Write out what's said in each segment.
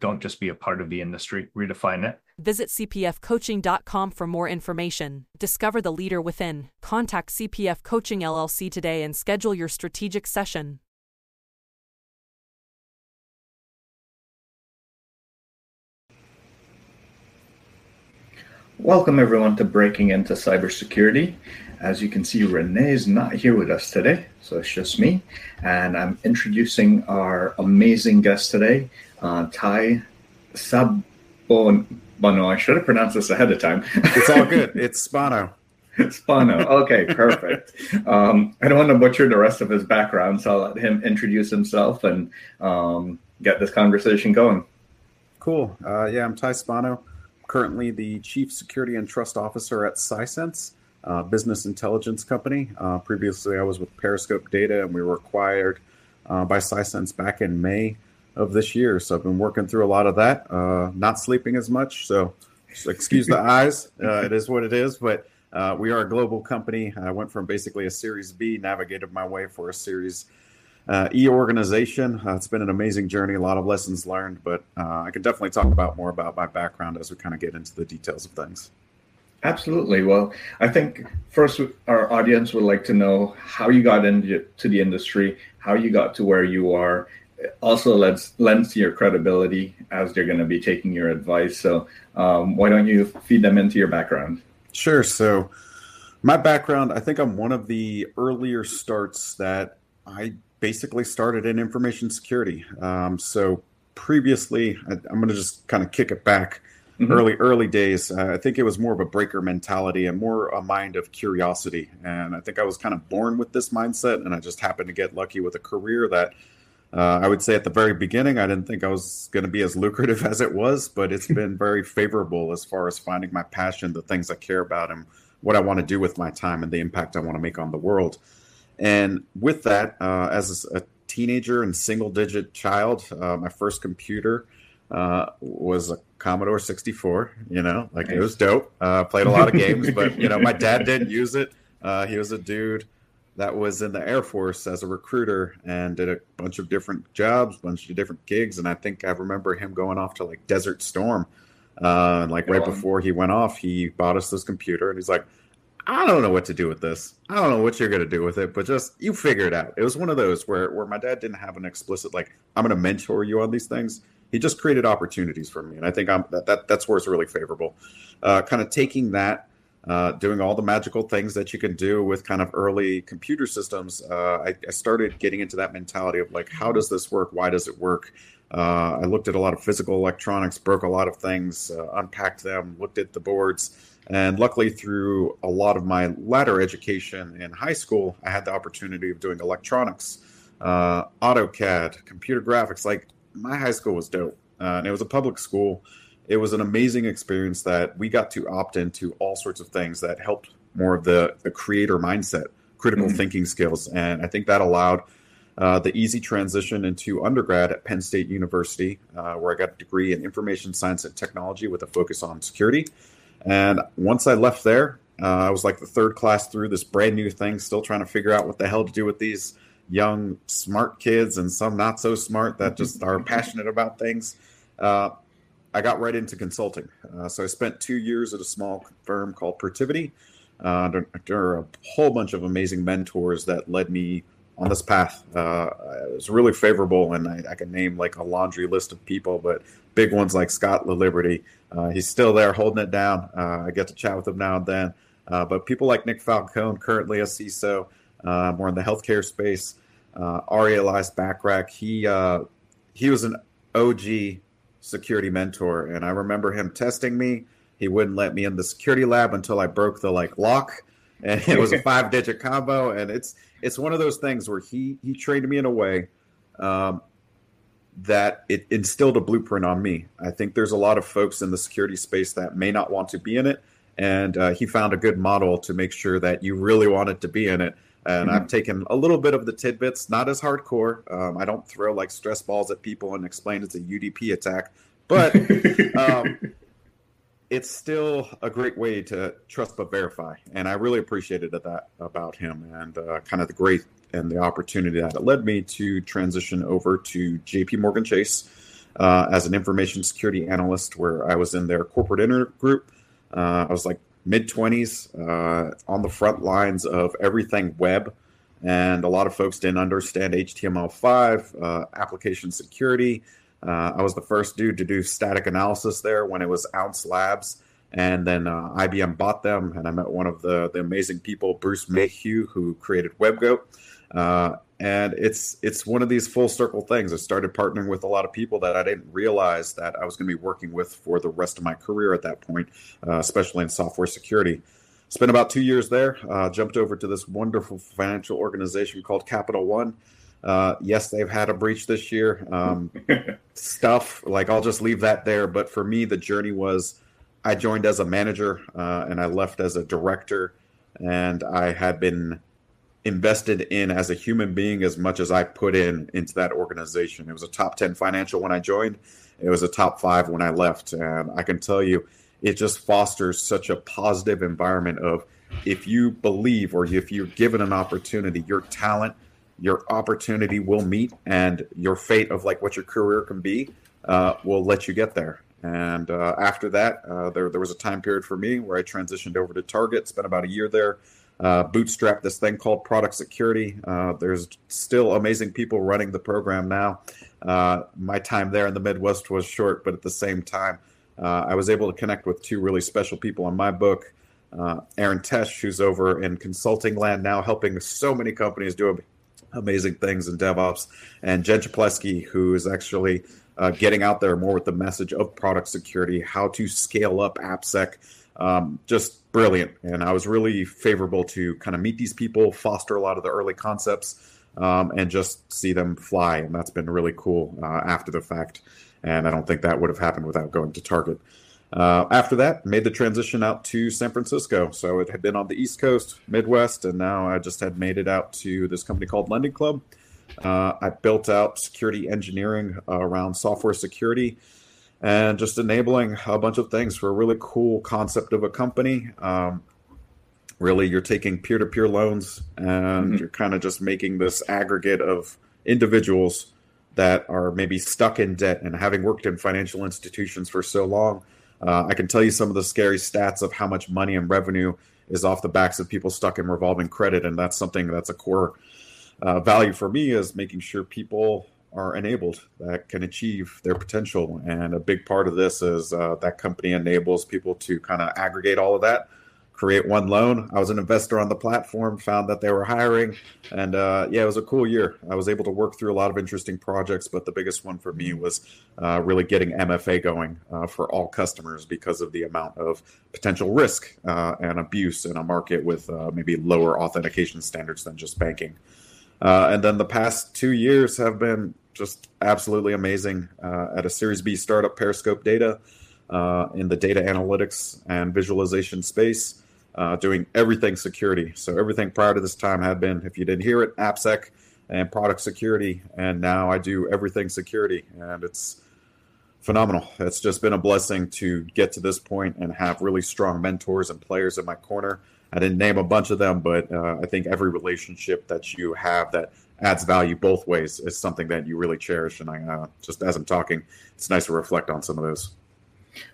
Don't just be a part of the industry, redefine it. Visit cpfcoaching.com for more information. Discover the leader within. Contact CPF Coaching LLC today and schedule your strategic session. Welcome, everyone, to Breaking Into Cybersecurity. As you can see, Renee is not here with us today, so it's just me. And I'm introducing our amazing guest today, uh, Ty Sabon. Bono. I should have pronounced this ahead of time. it's all good. It's Sbano. Sbano. Okay, perfect. Um, I don't want to butcher the rest of his background, so I'll let him introduce himself and um, get this conversation going. Cool. Uh, yeah, I'm Ty Sbano. Currently, the Chief Security and Trust Officer at Sisense, uh, business intelligence company. Uh, previously, I was with Periscope Data, and we were acquired uh, by Sisense back in May of this year. So I've been working through a lot of that, uh, not sleeping as much. So excuse the eyes. Uh, it is what it is. But uh, we are a global company. I went from basically a Series B, navigated my way for a Series uh, E organization. Uh, it's been an amazing journey, a lot of lessons learned. But uh, I can definitely talk about more about my background as we kind of get into the details of things. Absolutely. Well, I think first our audience would like to know how you got into the industry, how you got to where you are, also lends lends to your credibility as they're going to be taking your advice. So um, why don't you feed them into your background? Sure. So my background, I think I'm one of the earlier starts that I basically started in information security. Um, so previously, I, am going to just kind of kick it back. Mm-hmm. Early, early days, uh, I think it was more of a breaker mentality and more a mind of curiosity. And I think I was kind of born with this mindset, and I just happened to get lucky with a career that uh, I would say at the very beginning, I didn't think I was going to be as lucrative as it was, but it's been very favorable as far as finding my passion, the things I care about, and what I want to do with my time and the impact I want to make on the world. And with that, uh, as a teenager and single digit child, uh, my first computer uh, was a Commodore 64. You know, like nice. it was dope. Uh, played a lot of games, but, you know, my dad didn't use it. Uh, he was a dude that was in the Air Force as a recruiter and did a bunch of different jobs, bunch of different gigs. And I think I remember him going off to like Desert Storm. Uh, like right before he went off, he bought us this computer and he's like, I don't know what to do with this. I don't know what you're going to do with it, but just you figure it out. It was one of those where, where my dad didn't have an explicit, like, I'm going to mentor you on these things. He just created opportunities for me. And I think I'm, that, that that's where it's really favorable. Uh, kind of taking that uh, doing all the magical things that you can do with kind of early computer systems, uh, I, I, started getting into that mentality of like, how does this work? Why does it work? Uh, I looked at a lot of physical electronics, broke a lot of things, uh, unpacked them, looked at the boards. And luckily, through a lot of my latter education in high school, I had the opportunity of doing electronics, uh, AutoCAD, computer graphics. Like, my high school was dope. Uh, and it was a public school it was an amazing experience that we got to opt into all sorts of things that helped more of the, the creator mindset, critical mm-hmm. thinking skills. And I think that allowed uh, the easy transition into undergrad at Penn State University, uh, where I got a degree in information science and technology with a focus on security. And once I left there, uh, I was like the third class through this brand new thing, still trying to figure out what the hell to do with these young, smart kids and some not so smart that just are passionate about things. Uh, I got right into consulting. Uh, so I spent two years at a small firm called Protiviti uh, under, under, a whole bunch of amazing mentors that led me on this path. Uh, it was really favorable, and I, I, can name like a laundry list of people, but big ones like Scott Laliberte. Uh, he's still there holding it down. Uh, I get to chat with him now and then. Uh, but people like Nick Falcone, currently a CISO, more in the healthcare space. Ari Elias Bachrach, he he was an OG security mentor, and I remember him testing me. He wouldn't let me in the security lab until I broke the like lock, and it was a five digit combo. And it's it's one of those things where he he trained me in a way um, that it instilled a blueprint on me. I think there's a lot of folks in the security space that may not want to be in it, and uh, he found a good model to make sure that you really wanted to be in it. And mm-hmm. I've taken a little bit of the tidbits, not as hardcore. Um, I don't throw like stress balls at people and explain it's a UDP attack, but um, it's still a great way to trust but verify. And I really appreciated that about him and uh, kind of the great and the opportunity that it led me to transition over to JP Morgan Chase uh, as an information security analyst, where I was in their corporate inner group. Uh, I was like mid 20s uh, on the front lines of everything web. And a lot of folks didn't understand HTML5, uh, application security. Uh, I was the first dude to do static analysis there when it was Ounce Labs. And then uh, IBM bought them, and I met one of the, the amazing people, Bruce Mayhew, who created WebGoat. And it's it's one of these full circle things. I started partnering with a lot of people that I didn't realize that I was going to be working with for the rest of my career at that point, uh, especially in software security. Spent about two years there. Uh, jumped over to this wonderful financial organization called Capital One. Uh, yes, they've had a breach this year. Um, stuff like I'll just leave that there. But for me, the journey was I joined as a manager uh, and I left as a director, and I had been invested in as a human being as much as I put in into that organization. It was a top 10 financial when I joined, it was a top five when I left. And I can tell you, it just fosters such a positive environment of if you believe or if you're given an opportunity, your talent, your opportunity will meet, and your fate of like what your career can be uh, will let you get there. And uh, after that, uh, there there was a time period for me where I transitioned over to Target, spent about a year there, uh, bootstrap this thing called product security. Uh, there's still amazing people running the program now. Uh, my time there in the Midwest was short, but at the same time, uh, I was able to connect with two really special people in my book. Uh, Aaron Tesh, who's over in consulting land now, helping so many companies do amazing things in DevOps, and Jen Czaplewski, who is actually uh, getting out there more with the message of product security, how to scale up AppSec. Um, just brilliant. And I was really favorable to kind of meet these people, foster a lot of the early concepts, um, and just see them fly. And that's been really cool uh, after the fact. And I don't think that would have happened without going to Target. Uh, after that, made the transition out to San Francisco. So it had been on the East Coast, Midwest, and now I just had made it out to this company called Lending Club. Uh, I built out security engineering around software security and just enabling a bunch of things for a really cool concept of a company. Um, really, you're taking peer to peer loans and mm-hmm. you're kind of just making this aggregate of individuals that are maybe stuck in debt. And having worked in financial institutions for so long, uh, I can tell you some of the scary stats of how much money and revenue is off the backs of people stuck in revolving credit. And that's something that's a core uh, value for me is making sure people are enabled that can achieve their potential. And a big part of this is uh, that company enables people to kind of aggregate all of that, create one loan. I was an investor on the platform, found that they were hiring, and uh, yeah, it was a cool year. I was able to work through a lot of interesting projects, but the biggest one for me was uh, really getting MFA going uh, for all customers because of the amount of potential risk uh, and abuse in a market with uh, maybe lower authentication standards than just banking. Uh, and then the past two years have been just absolutely amazing uh, at a Series B startup, Periscope Data, uh, in the data analytics and visualization space, uh, doing everything security. So everything prior to this time had been, if you didn't hear it, AppSec and product security, and now I do everything security, and it's phenomenal. It's just been a blessing to get to this point and have really strong mentors and players in my corner. I didn't name a bunch of them, but uh, I think every relationship that you have that adds value both ways is something that you really cherish. And I uh, just as I'm talking, it's nice to reflect on some of those.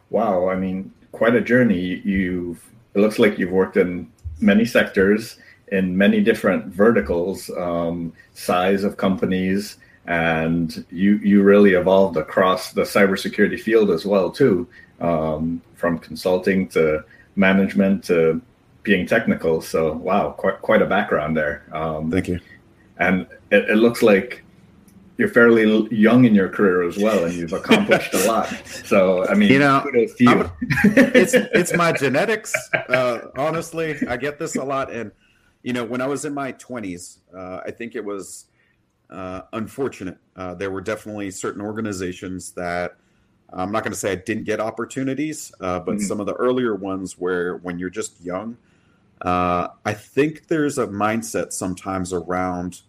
Wow, I mean, quite a journey. You've it looks like you've worked in many sectors in many different verticals, um, size of companies, and you you really evolved across the cybersecurity field as well too, um, from consulting to management to being technical. So wow, quite quite a background there. Um, Thank you and it, it looks like you're fairly young in your career as well, and you've accomplished a lot. So, I mean, you know, you. it's it's my genetics. Uh, honestly, I get this a lot, and you know, when I was in my 20s, uh, I think it was uh, unfortunate. Uh, there were definitely certain organizations that I'm not going to say I didn't get opportunities, uh, but mm-hmm. some of the earlier ones where when you're just young, uh, I think there's a mindset sometimes around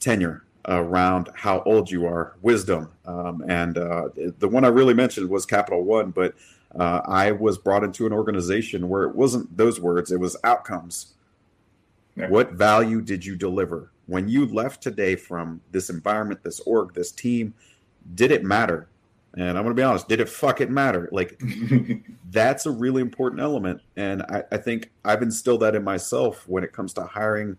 tenure, around how old you are, wisdom. Um, and uh, the one I really mentioned was Capital One, but uh, I was brought into an organization where it wasn't those words, it was outcomes. Yeah. What value did you deliver? When you left today from this environment, this org, this team, did it matter? And I'm going to be honest, did it fucking matter? Like, that's a really important element. And I, I, think I've instilled that in myself when it comes to hiring,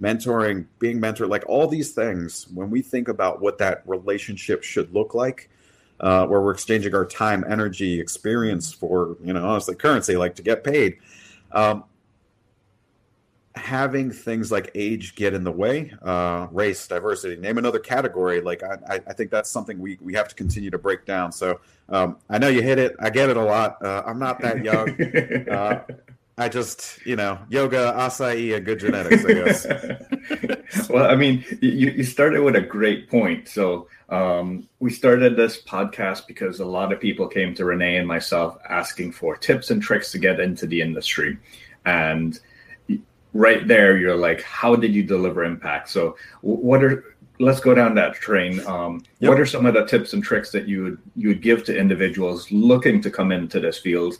mentoring, being mentored, like all these things. When we think about what that relationship should look like, uh, where we're exchanging our time, energy, experience for, you know, honestly, currency, like to get paid. Um, having things like age get in the way, uh, race, diversity, name another category. Like I, I think that's something we, we have to continue to break down. So um, I know you hit it. I get it a lot. Uh, I'm not that young. Uh, I just, you know, yoga, acai, and good genetics, I guess. well, I mean, you, you started with a great point. So um, we started this podcast because a lot of people came to Renee and myself asking for tips and tricks to get into the industry. And right there you're like how did you deliver impact? So what are let's go down that train. Um, yep. what are some of the tips and tricks that you would you would give to individuals looking to come into this field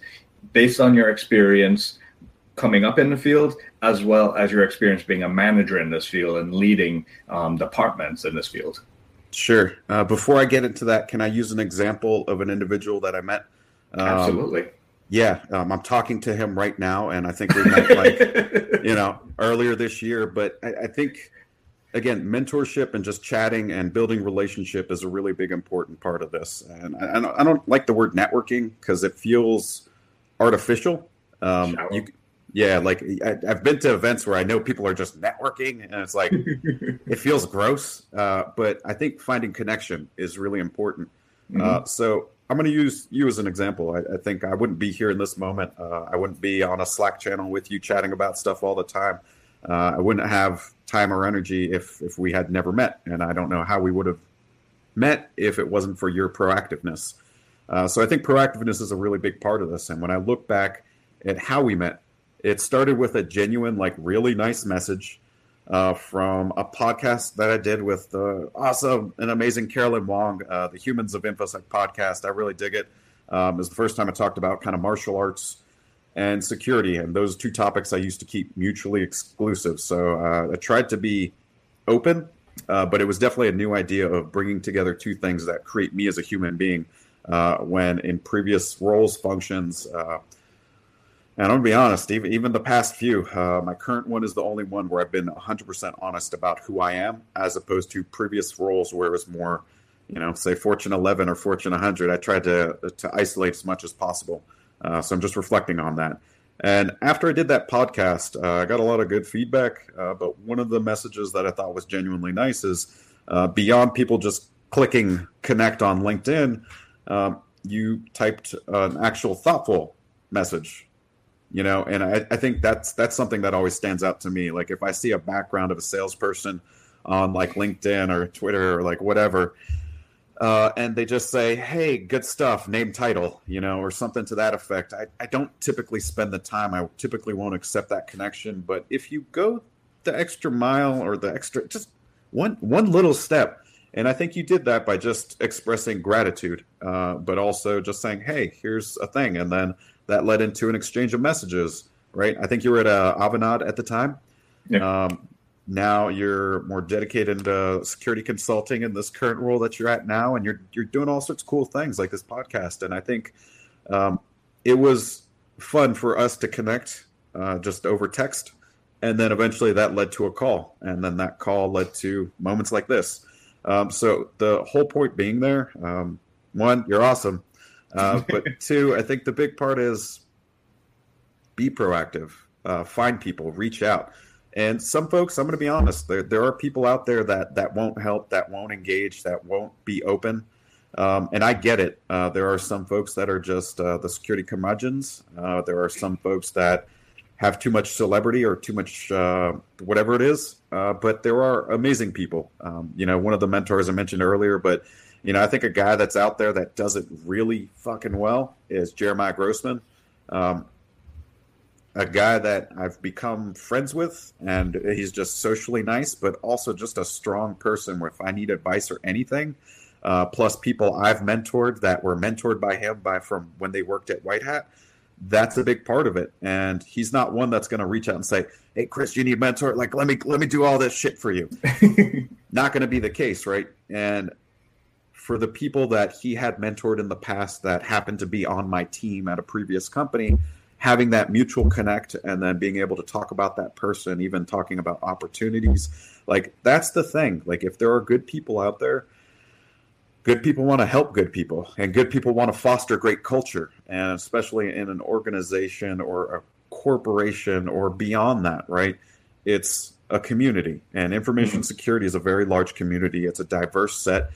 based on your experience coming up in the field as well as your experience being a manager in this field and leading um, departments in this field? Sure. Uh, before i get into that can i use an example of an individual that i met? Um, absolutely yeah, um, I'm talking to him right now, and I think we met like you know earlier this year. But I, I, think again, mentorship and just chatting and building relationship is a really big important part of this. And I, I don't, I don't like the word networking because it feels artificial. Um, you, yeah, like I, have been to events where I know people are just networking, and it's like it feels gross. Uh, but I think finding connection is really important. Mm-hmm. Uh, so I'm going to use you as an example. I, I, think I wouldn't be here in this moment. Uh, I wouldn't be on a Slack channel with you chatting about stuff all the time. Uh, I wouldn't have time or energy if if we had never met, and I don't know how we would have met if it wasn't for your proactiveness. Uh, so I think proactiveness is a really big part of this. And when I look back at how we met, it started with a genuine, like, really nice message uh, from a podcast that I did with the awesome and amazing Caroline Wong, uh, the Humans of InfoSec podcast. I really dig it. Um, it was the first time I talked about kind of martial arts and security, and those two topics I used to keep mutually exclusive. So uh, I tried to be open, uh, but it was definitely a new idea of bringing together two things that create me as a human being. Uh, when in previous roles, functions, uh, and I'm gonna be honest, even even the past few, uh, my current one is the only one where I've been 100% honest about who I am, as opposed to previous roles where it was more, you know, say Fortune 11 or Fortune 100. I tried to to isolate as much as possible. Uh, so I'm just reflecting on that. And after I did that podcast, uh, I got a lot of good feedback. Uh, but one of the messages that I thought was genuinely nice is uh, beyond people just clicking connect on LinkedIn, um, you typed an actual thoughtful message you know and I, I think that's that's something that always stands out to me. Like if i see a background of a salesperson on like linkedin or twitter or like whatever uh, and they just say hey good stuff name title you know or something to that effect I, I don't typically spend the time. I typically won't accept that connection. But if you go the extra mile or the extra just one one little step and i think you did that by just expressing gratitude uh, but also just saying hey here's a thing and then that led into an exchange of messages, right? I think you were at uh, Avanade at the time. Yeah. Um, now you're more dedicated into security consulting in this current role that you're at now, and you're you're doing all sorts of cool things like this podcast. And I think um, it was fun for us to connect uh, just over text, and then eventually that led to a call, and then that call led to moments like this. Um, so the whole point being there, um, one, you're awesome. Uh, but two, I think the big part is be proactive, uh, find people, reach out. And some folks, I'm going to be honest, there, there are people out there that, that won't help, that won't engage, that won't be open. Um, and I get it. Uh, there are some folks that are just uh, the security curmudgeons. Uh, there are some folks that have too much celebrity or too much uh, whatever it is. Uh, but there are amazing people. Um, you know, one of the mentors I mentioned earlier, but you know, I think a guy that's out there that does it really fucking well is Jeremiah Grossman. Um, a guy that I've become friends with, and he's just socially nice, but also just a strong person. Where if I need advice or anything, uh, plus people I've mentored that were mentored by him by from when they worked at White Hat, that's a big part of it. And he's not one that's going to reach out and say, "Hey, Chris, you need mentor? Like, let me let me do all this shit for you." not going to be the case, right? And for the people that he had mentored in the past that happened to be on my team at a previous company having that mutual connect and then being able to talk about that person, even talking about opportunities. Like that's the thing. Like if there are good people out there, good people want to help good people and good people want to foster great culture. And especially in an organization or a corporation or beyond that, right? It's a community and information mm-hmm. security is a very large community. It's a diverse set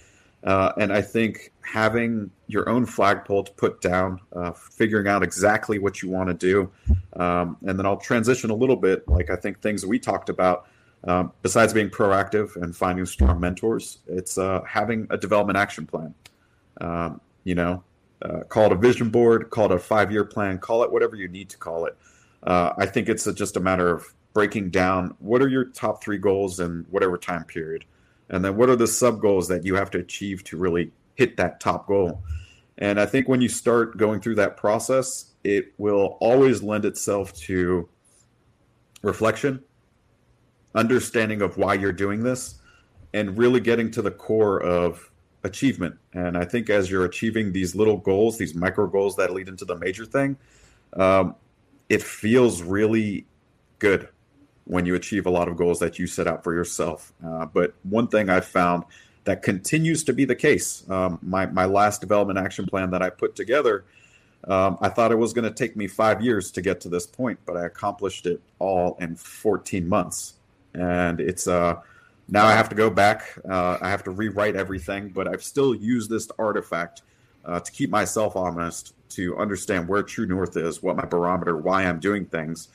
uh, and I think having your own flagpole to put down, uh, figuring out exactly what you want to do, um, and then I'll transition a little bit. Like I think things we talked about, um, besides being proactive and finding strong mentors, it's uh, having a development action plan. Um, you know, uh, call it a vision board, call it a five-year plan, call it whatever you need to call it. Uh, I think it's a, just a matter of breaking down what are your top three goals in whatever time period and then what are the sub goals that you have to achieve to really hit that top goal? And i think when you start going through that process it will always lend itself to reflection understanding of why you're doing this and really getting to the core of achievement. And i think as you're achieving these little goals these micro goals that lead into the major thing um, it feels really good when you achieve a lot of goals that you set out for yourself. Uh, but one thing I've found that continues to be the case, um, my, my last development action plan that I put together, um, I thought it was going to take me five years to get to this point, but I accomplished it all in 14 months. And it's uh, now I have to go back, uh, I have to rewrite everything, but I've still used this artifact uh, to keep myself honest, to understand where true north is, what my barometer, why I'm doing things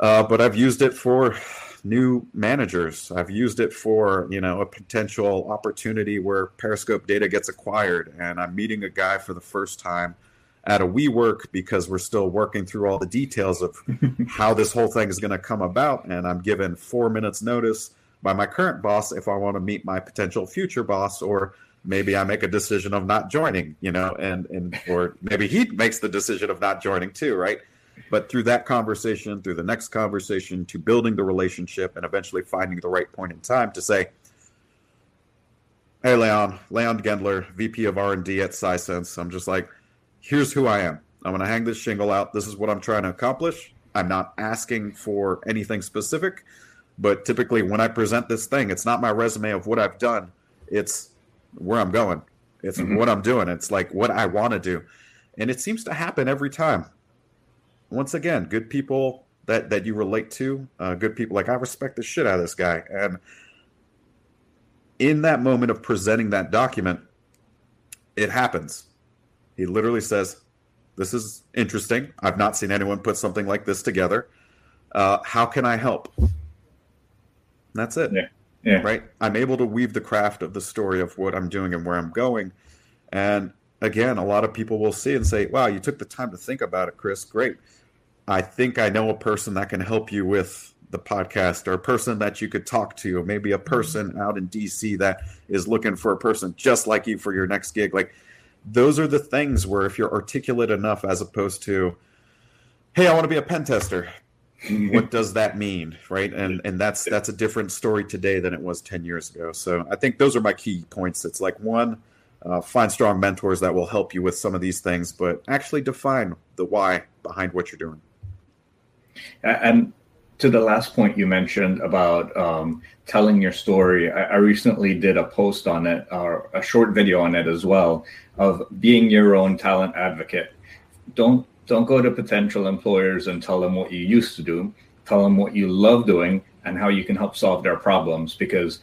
uh, but I've used it for new managers. I've used it for you know a potential opportunity where Periscope data gets acquired, and I'm meeting a guy for the first time at a WeWork because we're still working through all the details of how this whole thing is going to come about, and I'm given four minutes notice by my current boss if I want to meet my potential future boss or maybe I make a decision of not joining, you know, and and or maybe he makes the decision of not joining too, right? But through that conversation, through the next conversation, to building the relationship and eventually finding the right point in time to say, "Hey, Leon, Leon Gendler, VP of R and D at Sisense. I'm just like, here's who I am. I'm going to hang this shingle out. This is what I'm trying to accomplish. I'm not asking for anything specific, but typically when I present this thing, it's not my resume of what I've done. It's where I'm going. It's mm-hmm. what I'm doing. It's like what I want to do. And it seems to happen every time once again, good people that that you relate to, uh, good people. Like I respect the shit out of this guy, and in that moment of presenting that document, it happens. He literally says, "This is interesting. I've not seen anyone put something like this together. Uh, how can I help?" And that's it. Yeah. Yeah. Right. I'm able to weave the craft of the story of what I'm doing and where I'm going, and again, a lot of people will see and say, "Wow, you took the time to think about it, Chris. Great." I think I know a person that can help you with the podcast or a person that you could talk to, maybe a person out in DC that is looking for a person just like you for your next gig. Like those are the things where if you're articulate enough as opposed to, hey, I want to be a pen tester. what does that mean? Right. And and that's that's a different story today than it was 10 years ago. So I think those are my key points. It's like one, uh, find strong mentors that will help you with some of these things, but actually define the why behind what you're doing. And to the last point you mentioned about um, telling your story, I, I, recently did a post on it or a short video on it as well of being your own talent advocate. Don't don't go to potential employers and tell them what you used to do. Tell them what you love doing and how you can help solve their problems because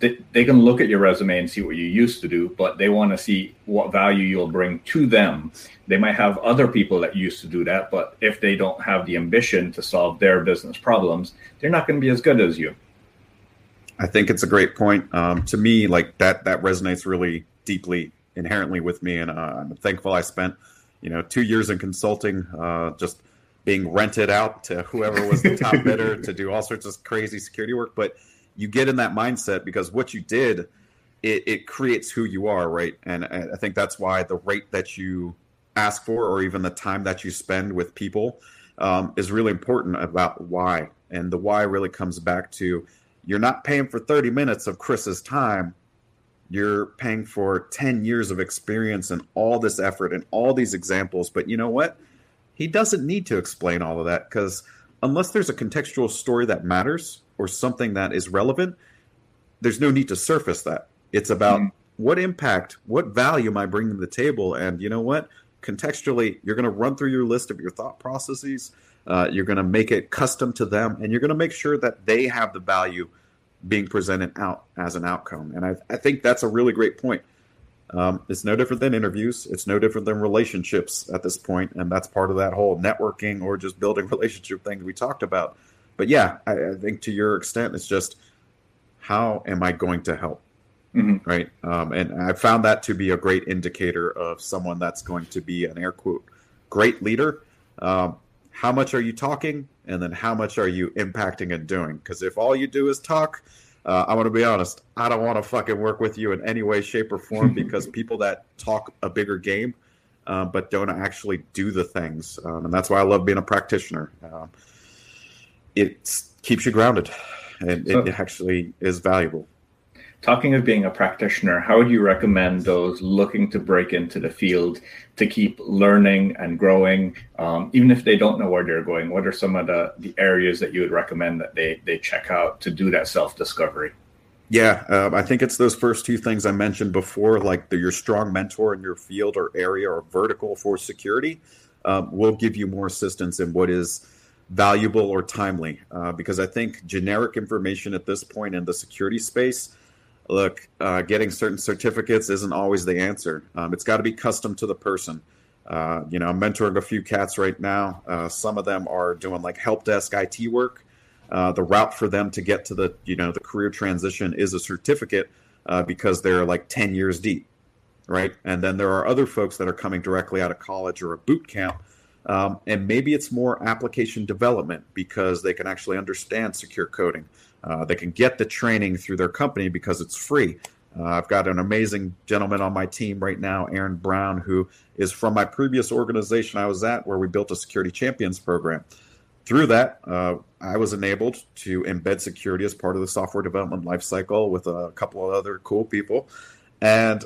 they, they can look at your resume and see what you used to do, but they want to see what value you'll bring to them. They might have other people that used to do that, but if they don't have the ambition to solve their business problems, they're not going to be as good as you. I think it's a great point. Um, to me, like that that resonates really deeply, inherently with me, and uh, I'm thankful I spent, you know, two years in consulting, uh, just being rented out to whoever was the top bidder to do all sorts of crazy security work. But you get in that mindset because what you did, it, it creates who you are, right? And I think that's why the rate that you ask for, or even the time that you spend with people, um, is really important about why. And the why really comes back to you're not paying for 30 minutes of Chris's time. You're paying for 10 years of experience and all this effort and all these examples. But you know what? He doesn't need to explain all of that because unless there's a contextual story that matters or something that is relevant, there's no need to surface that. It's about mm-hmm. what impact, what value am I bringing to the table? And you know what? Contextually, you're going to run through your list of your thought processes uh, you're going to make it custom to them, and you're going to make sure that they have the value being presented out as an outcome. And I, I think that's a really great point. Um, it's no different than interviews. It's no different than relationships at this point, and that's part of that whole networking or just building relationship thing that we talked about. But yeah, I, I think to your extent, it's just how am I going to help, mm-hmm. right? Um, and I found that to be a great indicator of someone that's going to be an air quote great leader. Um, how much are you talking and then how much are you impacting and doing because if all you do is talk uh, i'm going to be honest i don't want to fucking work with you in any way shape or form because people that talk a bigger game uh, but don't actually do the things um, and that's why i love being a practitioner uh, it keeps you grounded and it, it actually is valuable talking of being a practitioner, how would you recommend those looking to break into the field to keep learning and growing, um, even if they don't know where they're going? What are some of the, the areas that you would recommend that they, they check out to do that self discovery? Yeah, uh, I think it's those first two things I mentioned before, like the, your strong mentor in your field or area or vertical for security um, will give you more assistance in what is valuable or timely. Uh, because I think generic information at this point in the security space look, uh, getting certain certificates isn't always the answer. Um, it's got to be custom to the person. Uh, you know, I'm mentoring a few cats right now. Uh, some of them are doing like help desk IT work. Uh, the route for them to get to the you know the career transition is a certificate uh, because they're like 10 years deep, right? And then there are other folks that are coming directly out of college or a boot camp. Um, and maybe it's more application development because they can actually understand secure coding. Uh, they can get the training through their company because it's free. Uh, I've got an amazing gentleman on my team right now, Aaron Brown, who is from my previous organization I was at, where we built a security champions program. Through that, uh, I was enabled to embed security as part of the software development lifecycle with a couple of other cool people. And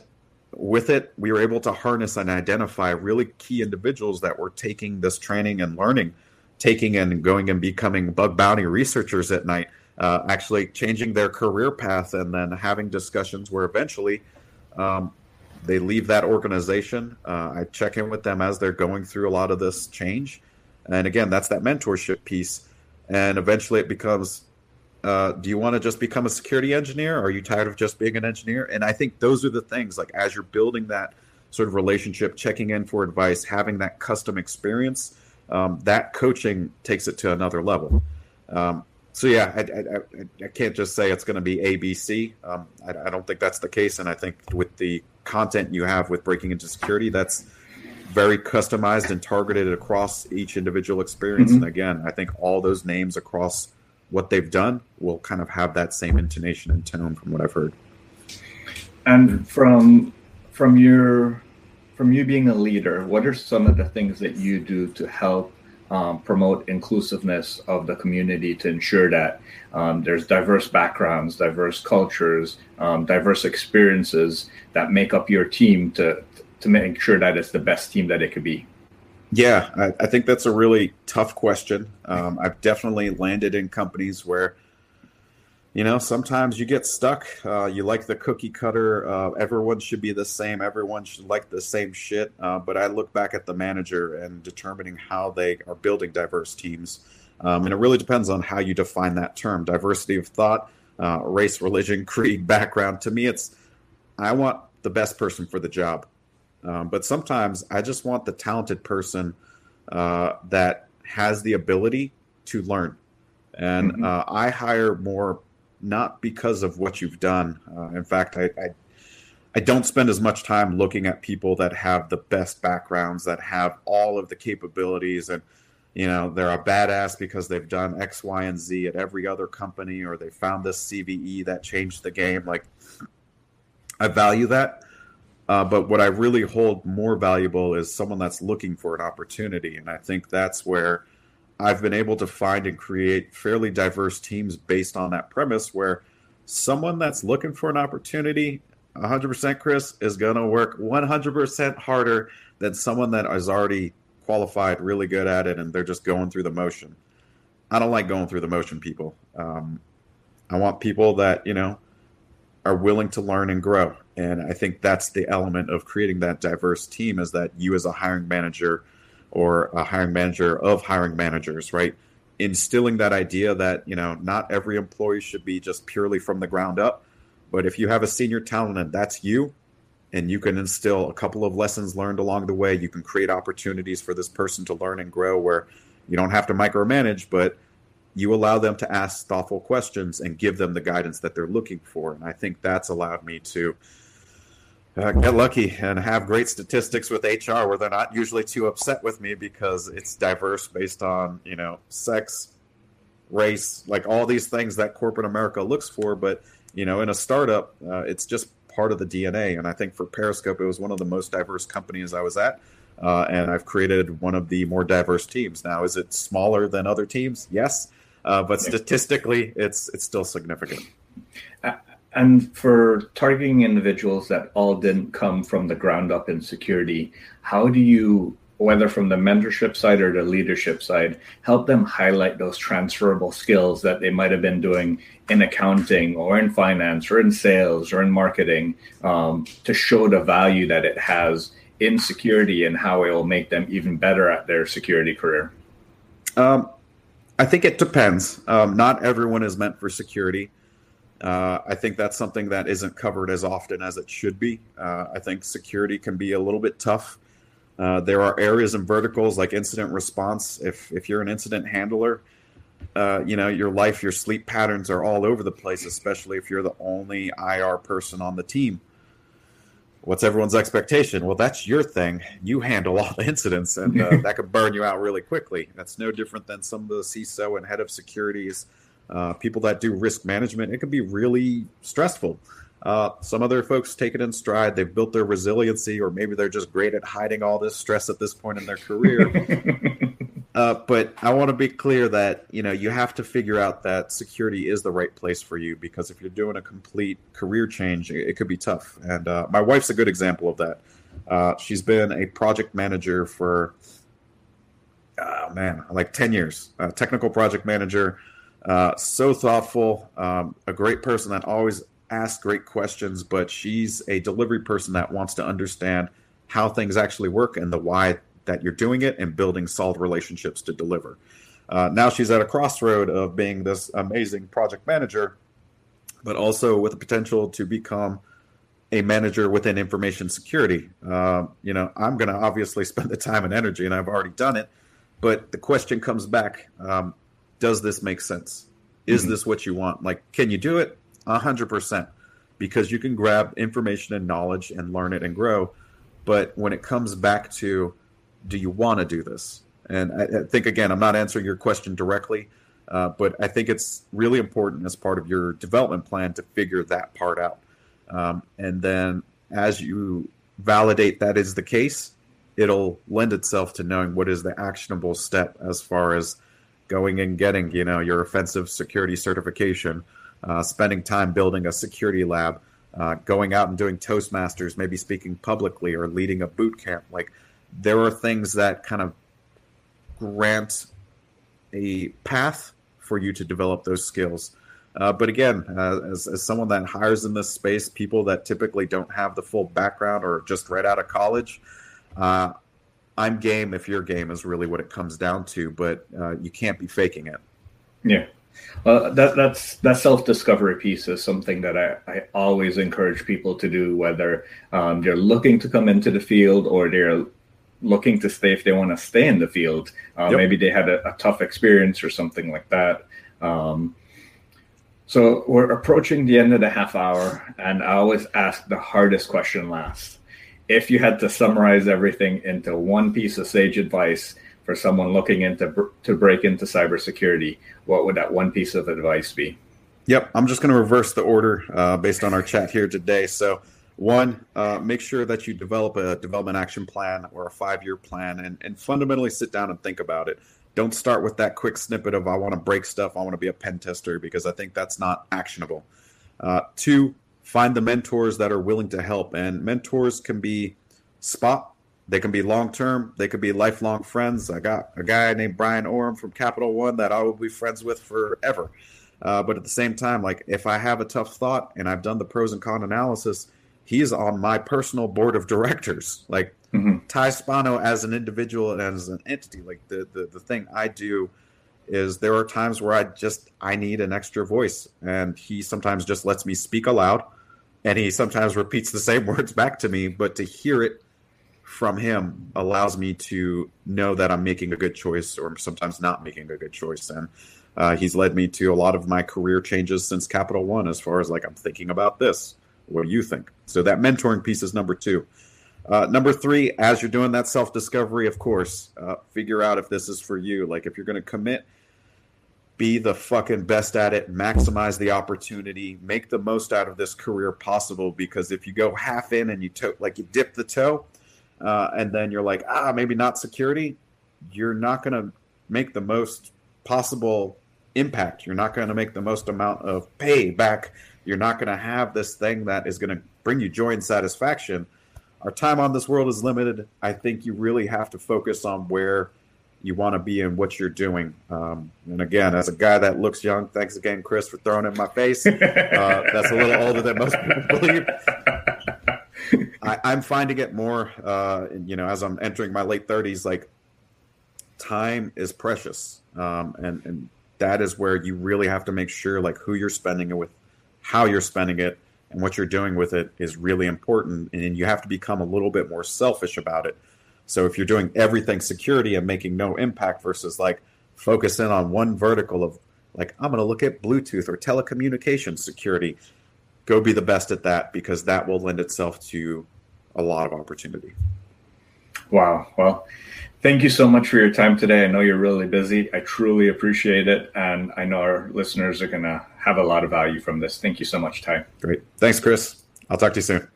with it, we were able to harness and identify really key individuals that were taking this training and learning, taking and going and becoming bug bounty researchers at night uh, actually changing their career path and then having discussions where eventually um, they leave that organization. Uh, I check in with them as they're going through a lot of this change. And again, that's that mentorship piece. And eventually it becomes uh, do you want to just become a security engineer? Or are you tired of just being an engineer? And I think those are the things like as you're building that sort of relationship, checking in for advice, having that custom experience, um, that coaching takes it to another level. Um, so yeah, I, I, I, can't just say it's going to be ABC. Um, I, I, don't think that's the case, and I think with the content you have with breaking into security, that's very customized and targeted across each individual experience. Mm-hmm. And again, I think all those names across what they've done will kind of have that same intonation and tone from what I've heard. And from from your from you being a leader, what are some of the things that you do to help um, promote inclusiveness of the community to ensure that um, there's diverse backgrounds, diverse cultures, um, diverse experiences that make up your team to to make sure that it's the best team that it could be. Yeah, I, I think that's a really tough question. Um, I've definitely landed in companies where you know sometimes you get stuck uh, you like the cookie cutter uh, everyone should be the same everyone should like the same shit uh, but i look back at the manager and determining how they are building diverse teams um, and it really depends on how you define that term diversity of thought uh, race, religion, creed, background. To me, it's I want the best person for the job. Um, but sometimes I just want the talented person uh, that has the ability to learn. And mm-hmm. uh, I hire more not because of what you've done. Uh, in fact, I, I, I don't spend as much time looking at people that have the best backgrounds, that have all of the capabilities, and you know they're a badass because they've done X, Y, and Z at every other company, or they found this CVE that changed the game. Like I value that. Uh, but what I really hold more valuable is someone that's looking for an opportunity. And I think that's where I've been able to find and create fairly diverse teams based on that premise where someone that's looking for an opportunity 100% Chris is going to work 100% harder than someone that is already qualified, really good at it, and they're just going through the motion. I don't like going through the motion, people. Um, I want people that, you know, are willing to learn and grow. And I think that's the element of creating that diverse team is that you as a hiring manager or a hiring manager of hiring managers, right? Instilling that idea that, you know, not every employee should be just purely from the ground up. But if you have a senior talent and that's you, and you can instill a couple of lessons learned along the way, you can create opportunities for this person to learn and grow where you don't have to micromanage, but you allow them to ask thoughtful questions and give them the guidance that they're looking for. And I think that's allowed me to uh, get lucky and have great statistics with HR where they're not usually too upset with me because it's diverse based on, you know, sex, race, like all these things that corporate America looks for. But, you know, in a startup, uh, it's just part of the DNA. And I think for Periscope, it was one of the most diverse companies I was at. Uh, and I've created one of the more diverse teams. Now, is it smaller than other teams? Yes. Uh, but statistically, it's it's still significant. And for targeting individuals that all didn't come from the ground up in security, how do you, whether from the mentorship side or the leadership side, help them highlight those transferable skills that they might have been doing in accounting or in finance or in sales or in marketing um, to show the value that it has in security and how it will make them even better at their security career? Um, I think it depends. Um, not everyone is meant for security. Uh, I think that's something that isn't covered as often as it should be. Uh, I think security can be a little bit tough. Uh, there are areas and verticals like incident response. If if you're an incident handler, uh, you know your life, your sleep patterns are all over the place, especially if you're the only IR person on the team what's everyone's expectation? Well, that's your thing. You handle all the incidents, and uh, that could burn you out really quickly. That's no different than some of the CISO and head of securities, uh, people that do risk management. It can be really stressful. Uh, some other folks take it in stride. They've built their resiliency, or maybe they're just great at hiding all this stress at this point in their career. Uh, but I want to be clear that you know you have to figure out that security is the right place for you because if you're doing a complete career change, it, it could be tough. And uh, my wife's a good example of that. Uh, she's been a project manager for oh man, like ten years. A technical project manager, uh, so thoughtful, um, a great person that always asks great questions. But she's a delivery person that wants to understand how things actually work and the why that you're doing it and building solid relationships to deliver. Uh, now she's at a crossroad of being this amazing project manager, but also with the potential to become a manager within information security. Uh, you know, I'm going to obviously spend the time and energy, and I've already done it. But the question comes back: um, Does this make sense? Is mm-hmm. this what you want? Like, can you do it? A hundred percent, because you can grab information and knowledge and learn it and grow. But when it comes back to do you want to do this? And I, I, think again, I'm not answering your question directly, uh, but I think it's really important as part of your development plan to figure that part out. Um, and then as you validate that is the case, it'll lend itself to knowing what is the actionable step as far as going and getting, you know, your offensive security certification, uh, spending time building a security lab, uh, going out and doing Toastmasters, maybe speaking publicly or leading a boot camp. Like there are things that kind of grant a path for you to develop those skills. Uh, but again, uh, as, as someone that hires in this space, people that typically don't have the full background or just right out of college, uh, I'm game if your game is really what it comes down to, but uh, you can't be faking it. Yeah. Uh, that that's that self discovery piece is something that I, I always encourage people to do, whether um, they're looking to come into the field or they're looking to stay if they want to stay in the field. Uh, yep. Maybe they had a, a, tough experience or something like that. Um, so we're approaching the end of the half hour, and I always ask the hardest question last. If you had to summarize everything into one piece of sage advice for someone looking into to break into cybersecurity, what would that one piece of advice be? Yep, I'm just going to reverse the order uh, based on our chat here today. So one, uh, make sure that you develop a development action plan or a five year plan and, and fundamentally sit down and think about it. Don't start with that quick snippet of, I want to break stuff, I want to be a pen tester, because I think that's not actionable. Uh, two, find the mentors that are willing to help. And mentors can be spot, they can be long term, they could be lifelong friends. I got a guy named Brian Orem from Capital One that I will be friends with forever. Uh, but at the same time, like if I have a tough thought and I've done the pros and con analysis, he's on my personal board of directors. Like mm-hmm. Ty Sbano as an individual and as an entity, like the, the the thing I do is there are times where I just I need an extra voice, and he sometimes just lets me speak aloud, and he sometimes repeats the same words back to me, but to hear it from him allows me to know that I'm making a good choice, or sometimes not making a good choice, and. Uh, he's led me to a lot of my career changes since Capital One, as far as like I'm thinking about this what do you think? So that mentoring piece is number two. Uh, number three, as you're doing that self discovery, of course, uh, figure out if this is for you. Like if you're going to commit, be the fucking best at it, maximize the opportunity, make the most out of this career possible. Because if you go half in and you to- like you dip the toe, uh, and then you're like, ah, maybe not security, you're not going to make the most possible impact. You're not going to make the most amount of pay back you're not going to have this thing that is going to bring you joy and satisfaction. Our time on this world is limited. I think you really have to focus on where you want to be in what you're doing. Um, and again, as a guy that looks young, thanks again, Chris, for throwing it in my face. Uh, that's a little older than most people believe. I, am finding it more, uh, you know, as I'm entering my late 30s, like time is precious. Um, and, and that is where you really have to make sure, like, who you're spending it with how you're spending it and what you're doing with it is really important. And you have to become a little bit more selfish about it. So if you're doing everything security and making no impact versus like focus in on one vertical of like, I'm going to look at Bluetooth or telecommunications security, go be the best at that because that will lend itself to a lot of opportunity. Wow. Well, thank you so much for your time today. I know you're really busy. I truly appreciate it. And I know our listeners are going to have a lot of value from this. Thank you so much, Ty. Great. Thanks, Chris. I'll talk to you soon.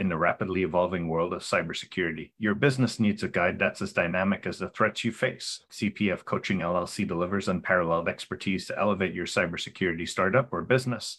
In the rapidly evolving world of cybersecurity, your business needs a guide that's as dynamic as the threats you face. CPF Coaching LLC delivers unparalleled expertise to elevate your cybersecurity startup or business